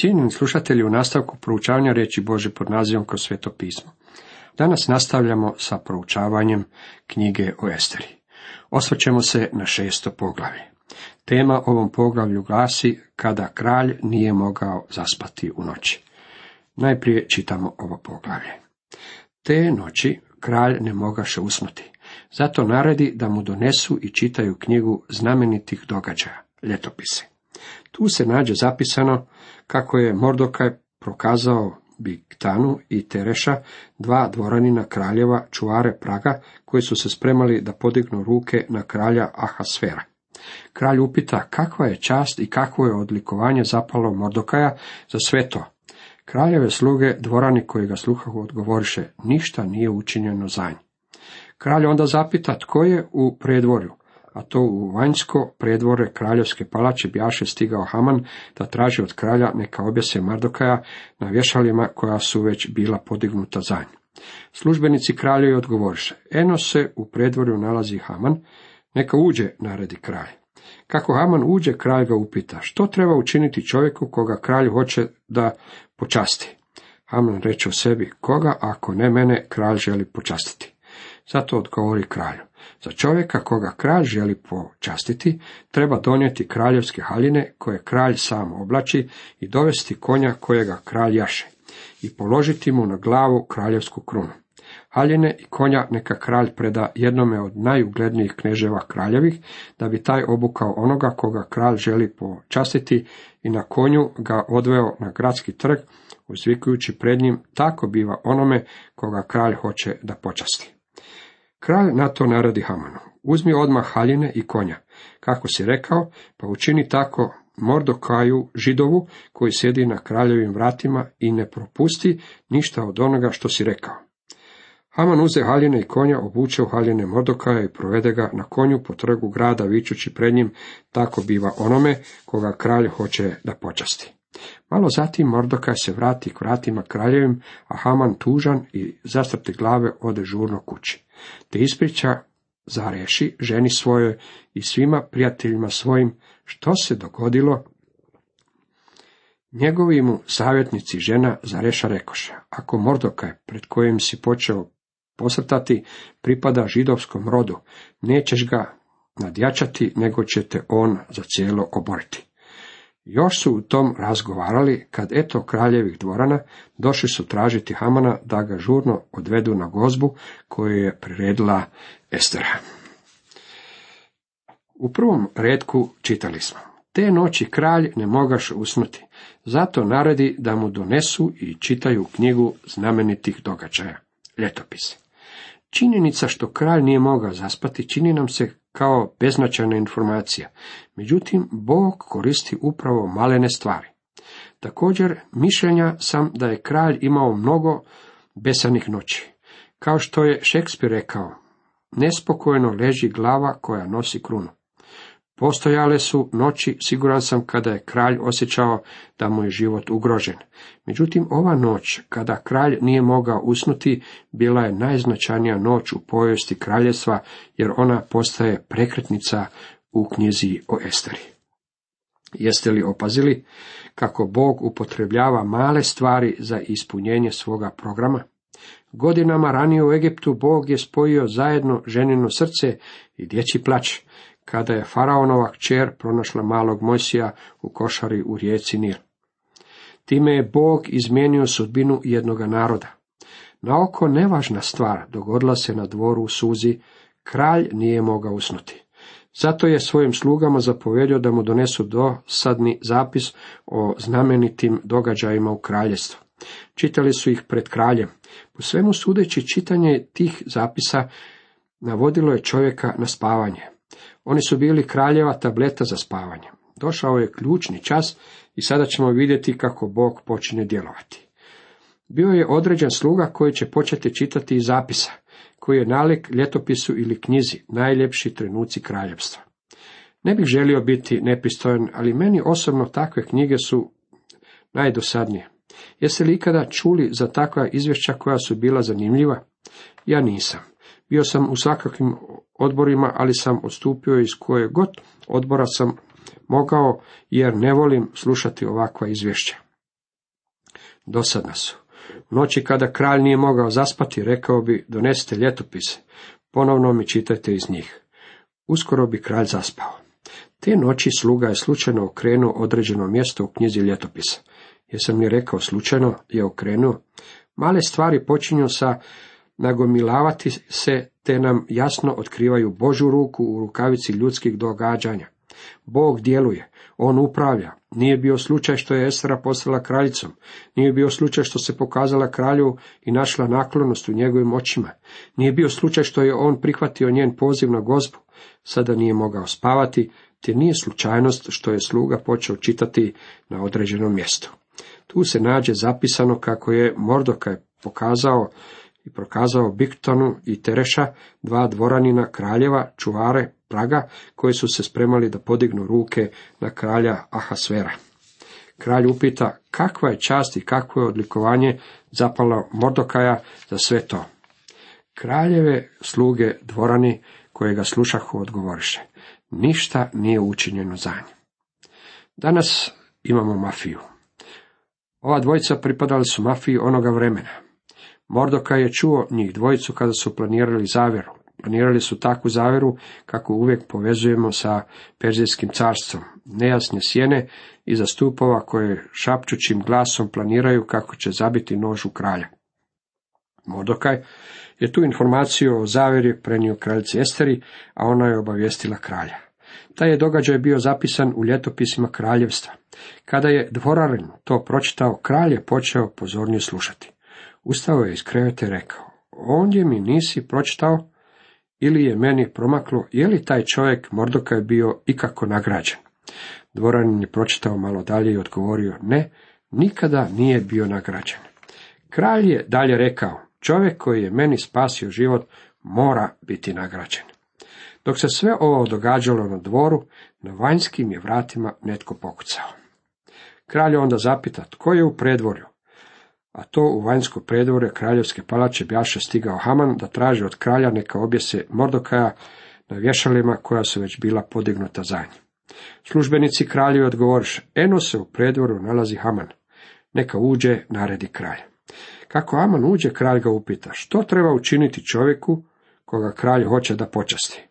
Cijenjeni slušatelji u nastavku proučavanja riječi Bože pod nazivom kroz sveto pismo. Danas nastavljamo sa proučavanjem knjige o Esteri. Osvrćemo se na šesto poglavlje. Tema ovom poglavlju glasi kada kralj nije mogao zaspati u noći. Najprije čitamo ovo poglavlje. Te noći kralj ne mogaše usnuti. Zato naredi da mu donesu i čitaju knjigu znamenitih događaja, ljetopise. Tu se nađe zapisano kako je Mordokaj prokazao Biktanu i Tereša, dva dvoranina kraljeva, čuvare Praga, koji su se spremali da podignu ruke na kralja Ahasfera. Kralj upita kakva je čast i kakvo je odlikovanje zapalo Mordokaja za sve to. Kraljeve sluge, dvorani koji ga sluhahu, odgovoriše, ništa nije učinjeno za nj. Kralj onda zapita tko je u predvorju, a to u vanjsko predvore kraljevske palače bjaše stigao Haman da traži od kralja neka objese Mardokaja na vješalima koja su već bila podignuta za nj. Službenici kraljevi odgovoriše, eno se u predvorju nalazi Haman, neka uđe, naredi kralj. Kako Haman uđe, kralj ga upita, što treba učiniti čovjeku koga kralj hoće da počasti? Haman reče u sebi, koga ako ne mene kralj želi počastiti? Zato odgovori kralju. Za čovjeka koga kralj želi počastiti, treba donijeti kraljevske haljine koje kralj sam oblači i dovesti konja kojega kralj jaše i položiti mu na glavu kraljevsku krunu. Haljine i konja neka kralj preda jednome od najuglednijih kneževa kraljevih, da bi taj obukao onoga koga kralj želi počastiti i na konju ga odveo na gradski trg, uzvikujući pred njim, tako biva onome koga kralj hoće da počasti. Kralj na to naradi Hamanu. Uzmi odmah haljine i konja, kako si rekao, pa učini tako Mordokaju židovu koji sjedi na kraljevim vratima i ne propusti ništa od onoga što si rekao. Haman uze haljine i konja, obuče u haljine Mordokaja i provede ga na konju po trgu grada vičući pred njim, tako biva onome koga kralj hoće da počasti. Malo zatim Mordokaj se vrati k vratima kraljevim, a Haman tužan i zastrte glave ode žurno kući te ispriča zareši ženi svojoj i svima prijateljima svojim što se dogodilo. Njegovi mu savjetnici žena zareša rekoša, ako Mordokaj, pred kojim si počeo posrtati, pripada židovskom rodu, nećeš ga nadjačati, nego će te on za cijelo oboriti. Još su u tom razgovarali, kad eto kraljevih dvorana došli su tražiti Hamana da ga žurno odvedu na gozbu koju je priredila Estera. U prvom redku čitali smo. Te noći kralj ne mogaš usnuti, zato naredi da mu donesu i čitaju knjigu znamenitih događaja, ljetopise. Činjenica što kralj nije mogao zaspati čini nam se kao beznačajna informacija, međutim Bog koristi upravo malene stvari. Također, mišljenja sam da je kralj imao mnogo besanih noći. Kao što je Šekspir rekao, nespokojno leži glava koja nosi krunu. Postojale su noći, siguran sam, kada je kralj osjećao da mu je život ugrožen. Međutim, ova noć, kada kralj nije mogao usnuti, bila je najznačajnija noć u povijesti kraljevstva, jer ona postaje prekretnica u knjizi o Esteri. Jeste li opazili kako Bog upotrebljava male stvari za ispunjenje svoga programa? Godinama ranije u Egiptu Bog je spojio zajedno ženino srce i dječji plać, kada je faraonova kćer pronašla malog Mojsija u košari u rijeci Nil. Time je Bog izmijenio sudbinu jednoga naroda. Na oko nevažna stvar dogodila se na dvoru u Suzi, kralj nije mogao usnuti. Zato je svojim slugama zapovjedio da mu donesu dosadni zapis o znamenitim događajima u kraljestvu. Čitali su ih pred kraljem. Po svemu sudeći čitanje tih zapisa navodilo je čovjeka na spavanje. Oni su bili kraljeva tableta za spavanje. Došao je ključni čas i sada ćemo vidjeti kako Bog počinje djelovati. Bio je određen sluga koji će početi čitati iz zapisa, koji je nalik ljetopisu ili knjizi, najljepši trenuci kraljevstva. Ne bih želio biti nepristojan, ali meni osobno takve knjige su najdosadnije. Jeste li ikada čuli za takva izvješća koja su bila zanimljiva? Ja nisam. Bio sam u svakakvim odborima, ali sam odstupio iz koje god odbora sam mogao, jer ne volim slušati ovakva izvješća. Dosadna su. Noći kada kralj nije mogao zaspati, rekao bi, donesite ljetopise, ponovno mi čitajte iz njih. Uskoro bi kralj zaspao. Te noći sluga je slučajno okrenuo određeno mjesto u knjizi ljetopisa. Jesam li rekao slučajno je okrenuo? Male stvari počinju sa nagomilavati se, te nam jasno otkrivaju Božu ruku u rukavici ljudskih događanja. Bog djeluje, on upravlja. Nije bio slučaj što je Estera postala kraljicom. Nije bio slučaj što se pokazala kralju i našla naklonost u njegovim očima. Nije bio slučaj što je on prihvatio njen poziv na gozbu. Sada nije mogao spavati, te nije slučajnost što je sluga počeo čitati na određenom mjestu. Tu se nađe zapisano kako je Mordokaj pokazao i prokazao Biktonu i Tereša, dva dvoranina kraljeva, čuvare Praga, koji su se spremali da podignu ruke na kralja Ahasvera. Kralj upita kakva je čast i kakvo je odlikovanje zapalo Mordokaja za sve to. Kraljeve sluge dvorani koje ga slušahu odgovoriše. Ništa nije učinjeno za nje. Danas imamo mafiju. Ova dvojica pripadali su mafiji onoga vremena. Mordoka je čuo njih dvojicu kada su planirali zavjeru. Planirali su takvu zavjeru kako uvijek povezujemo sa Perzijskim carstvom. Nejasne sjene iza stupova koje šapćućim glasom planiraju kako će zabiti nož u kralja. Mordokaj je tu informaciju o zavjeri prenio kraljici Esteri, a ona je obavijestila kralja. Taj je događaj bio zapisan u ljetopisima kraljevstva. Kada je dvorarin to pročitao, kralj je počeo pozornije slušati. Ustao je iz kreveta i rekao, ondje mi nisi pročitao, ili je meni promaklo, je li taj čovjek Mordokaj bio ikako nagrađen? Dvoranin je pročitao malo dalje i odgovorio, ne, nikada nije bio nagrađen. Kralj je dalje rekao, čovjek koji je meni spasio život mora biti nagrađen. Dok se sve ovo događalo na dvoru, na vanjskim je vratima netko pokucao. Kralj onda zapita, tko je u predvorju? A to u vanjsko predvorje kraljevske palače bjaše stigao Haman da traži od kralja neka objese Mordokaja na vješalima koja su već bila podignuta za njim. Službenici kralju odgovoriše, eno se u predvoru nalazi Haman, neka uđe, naredi kralj. Kako Haman uđe, kralj ga upita, što treba učiniti čovjeku koga kralj hoće da počasti?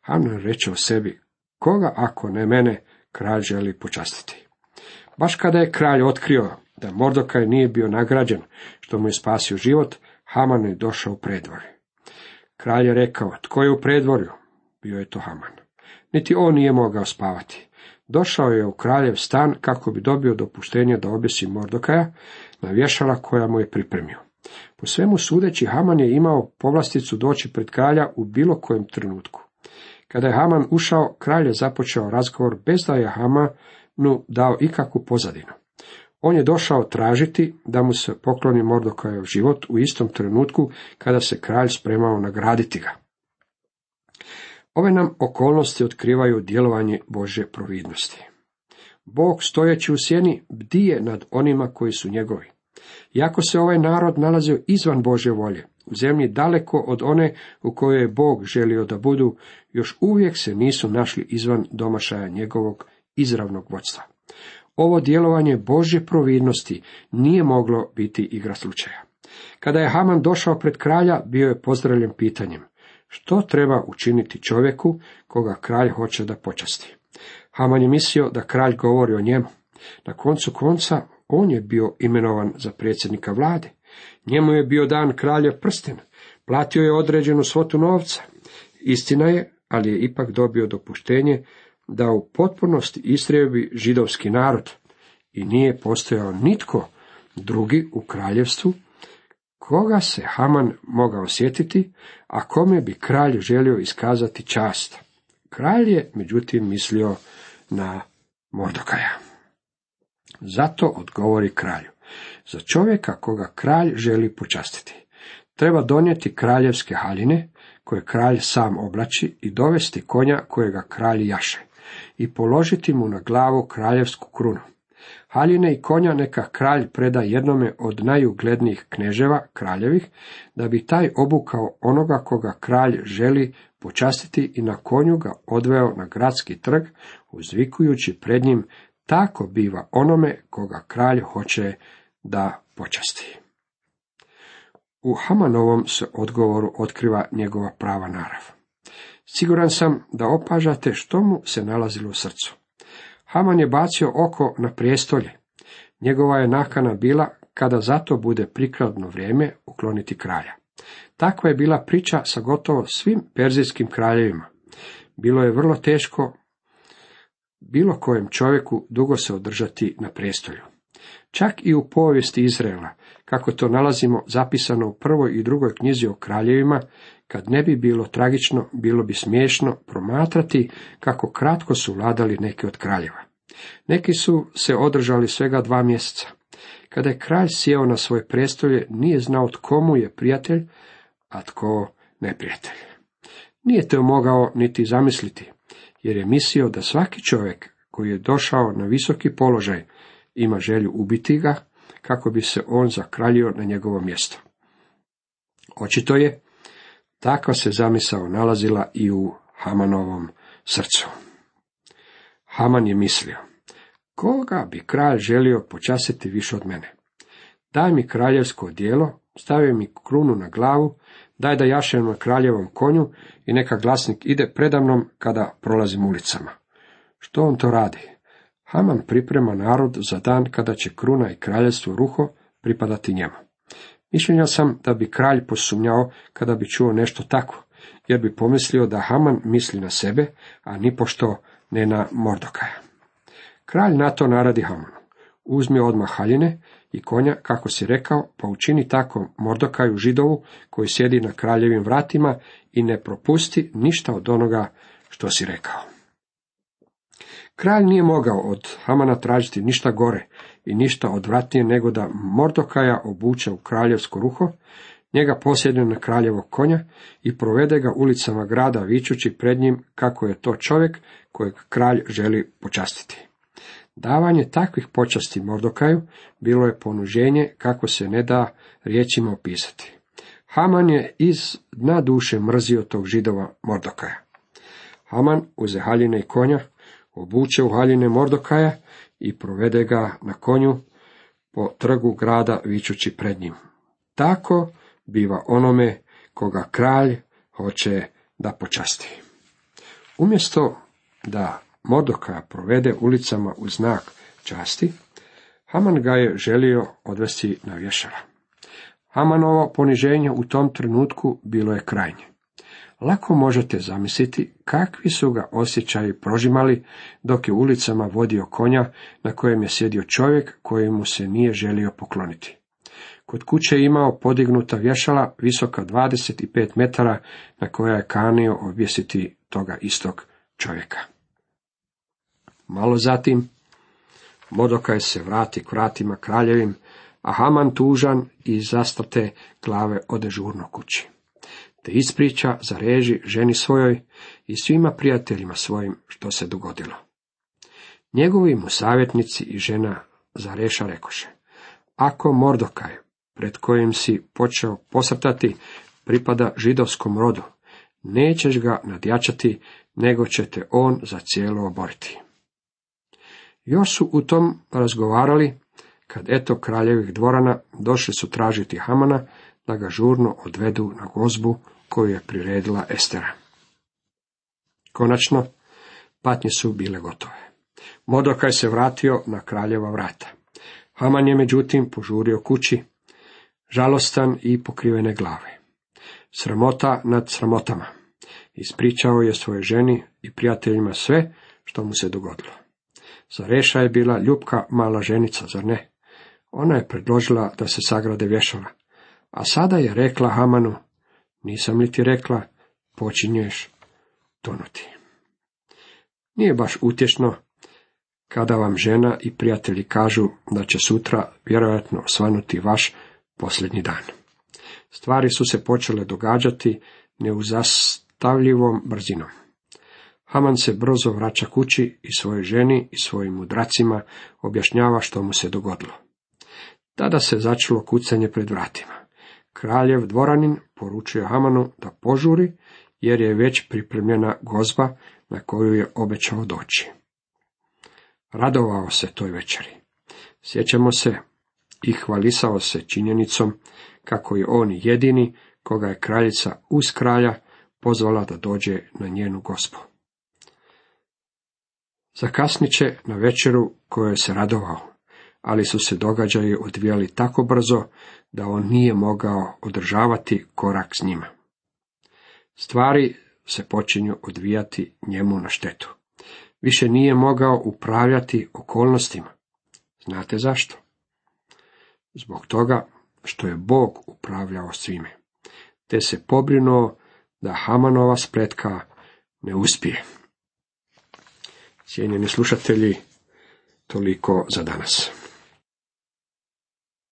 Haman reče o sebi, koga ako ne mene kralj želi počastiti. Baš kada je kralj otkrio da Mordokaj nije bio nagrađen što mu je spasio život, Haman je došao u predvorje. Kralj je rekao, tko je u predvorju? Bio je to Haman. Niti on nije mogao spavati. Došao je u kraljev stan kako bi dobio dopuštenje da objesi Mordokaja na vješala koja mu je pripremio. Po svemu sudeći, Haman je imao povlasticu doći pred kralja u bilo kojem trenutku. Kada je Haman ušao, kralj je započeo razgovor bez da je Hamanu dao ikakvu pozadinu. On je došao tražiti da mu se pokloni Mordokajev život u istom trenutku kada se kralj spremao nagraditi ga. Ove nam okolnosti otkrivaju djelovanje Bože providnosti. Bog stojeći u sjeni bdije nad onima koji su njegovi. Iako se ovaj narod nalazio izvan Bože volje, u zemlji daleko od one u kojoj je Bog želio da budu, još uvijek se nisu našli izvan domašaja njegovog izravnog vodstva. Ovo djelovanje Božje providnosti nije moglo biti igra slučaja. Kada je Haman došao pred kralja, bio je pozdravljen pitanjem, što treba učiniti čovjeku koga kralj hoće da počasti. Haman je mislio da kralj govori o njemu. Na koncu konca on je bio imenovan za predsjednika vlade. Njemu je bio dan kralja prsten. Platio je određenu svotu novca. Istina je, ali je ipak dobio dopuštenje da u potpunosti istrijebi židovski narod i nije postojao nitko drugi u kraljevstvu koga se Haman mogao sjetiti, a kome bi kralj želio iskazati čast. Kralj je, međutim, mislio na Mordokaja. Zato odgovori kralju. Za čovjeka koga kralj želi počastiti. Treba donijeti kraljevske haljine, koje kralj sam oblači, i dovesti konja kojega kralj jaše i položiti mu na glavu kraljevsku krunu. Haljine i konja neka kralj preda jednome od najuglednijih kneževa kraljevih, da bi taj obukao onoga koga kralj želi počastiti i na konju ga odveo na gradski trg, uzvikujući pred njim, tako biva onome koga kralj hoće da počasti. U Hamanovom se odgovoru otkriva njegova prava narav. Siguran sam da opažate što mu se nalazilo u srcu. Haman je bacio oko na prijestolje. Njegova je nakana bila, kada zato bude prikladno vrijeme, ukloniti kralja. Takva je bila priča sa gotovo svim perzijskim kraljevima. Bilo je vrlo teško bilo kojem čovjeku dugo se održati na prijestolju. Čak i u povijesti Izraela, kako to nalazimo zapisano u prvoj i drugoj knjizi o kraljevima, kad ne bi bilo tragično, bilo bi smiješno promatrati kako kratko su vladali neki od kraljeva. Neki su se održali svega dva mjeseca. Kada je kralj sjeo na svoje prestolje, nije znao tko mu je prijatelj, a tko neprijatelj. Nije to mogao niti zamisliti, jer je mislio da svaki čovjek koji je došao na visoki položaj ima želju ubiti ga, kako bi se on zakraljio na njegovo mjesto. Očito je, takva se zamisao nalazila i u Hamanovom srcu. Haman je mislio, koga bi kralj želio počasiti više od mene? Daj mi kraljevsko dijelo, stavi mi krunu na glavu, daj da jašem na kraljevom konju i neka glasnik ide predamnom kada prolazim ulicama. Što on to radi? Haman priprema narod za dan kada će kruna i kraljevstvo ruho pripadati njemu. Mišljenja sam da bi kralj posumnjao kada bi čuo nešto tako, jer bi pomislio da Haman misli na sebe, a ni pošto ne na Mordokaja. Kralj na to naradi Hamanu. Uzmi odmah haljine i konja, kako si rekao, pa učini tako Mordokaju židovu koji sjedi na kraljevim vratima i ne propusti ništa od onoga što si rekao. Kralj nije mogao od Hamana tražiti ništa gore i ništa odvratnije nego da Mordokaja obuče u kraljevsko ruho, njega posjedne na kraljevog konja i provede ga ulicama grada vičući pred njim kako je to čovjek kojeg kralj želi počastiti. Davanje takvih počasti Mordokaju bilo je ponuženje kako se ne da riječima opisati. Haman je iz dna duše mrzio tog židova Mordokaja. Haman uze haljine i konja, obuče u haljine Mordokaja i provede ga na konju po trgu grada vičući pred njim. Tako biva onome koga kralj hoće da počasti. Umjesto da Mordokaja provede ulicama u znak časti, Haman ga je želio odvesti na vješara. Hamanovo poniženje u tom trenutku bilo je krajnje. Lako možete zamisliti kakvi su ga osjećaji prožimali dok je ulicama vodio konja na kojem je sjedio čovjek kojemu se nije želio pokloniti. Kod kuće je imao podignuta vješala visoka 25 metara na koja je kanio objesiti toga istog čovjeka. Malo zatim, Modokaj se vrati k vratima kraljevim, a Haman tužan i zastrte glave ode žurno kući. Te ispriča za reži ženi svojoj i svima prijateljima svojim što se dogodilo. Njegovi mu savjetnici i žena Zareša rekoše, ako Mordokaj, pred kojim si počeo posrtati, pripada židovskom rodu, nećeš ga nadjačati, nego će te on za cijelo oboriti. Još su u tom razgovarali, kad eto kraljevih dvorana došli su tražiti Hamana da ga žurno odvedu na gozbu koju je priredila Estera. Konačno, patnje su bile gotove. Modokaj se vratio na kraljeva vrata. Haman je međutim požurio kući, žalostan i pokrivene glave. Sramota nad sramotama. Ispričao je svoje ženi i prijateljima sve što mu se dogodilo. Zareša je bila ljubka mala ženica, zar ne? Ona je predložila da se sagrade vješala. A sada je rekla Hamanu, nisam li ti rekla, počinješ tonuti. Nije baš utješno kada vam žena i prijatelji kažu da će sutra vjerojatno svanuti vaš posljednji dan. Stvari su se počele događati neuzastavljivom brzinom. Haman se brzo vraća kući i svojoj ženi i svojim mudracima objašnjava što mu se dogodilo. Tada se začelo kucanje pred vratima. Kraljev dvoranin poručuje Hamanu da požuri, jer je već pripremljena gozba na koju je obećao doći. Radovao se toj večeri. Sjećamo se i hvalisao se činjenicom kako je on jedini koga je kraljica uz kralja pozvala da dođe na njenu gospu. Zakasnit će na večeru kojoj se radovao, ali su se događaji odvijali tako brzo da on nije mogao održavati korak s njima. Stvari se počinju odvijati njemu na štetu. Više nije mogao upravljati okolnostima. Znate zašto? Zbog toga što je Bog upravljao svime, te se pobrinuo da Hamanova spretka ne uspije. Cijenjeni slušatelji, toliko za danas.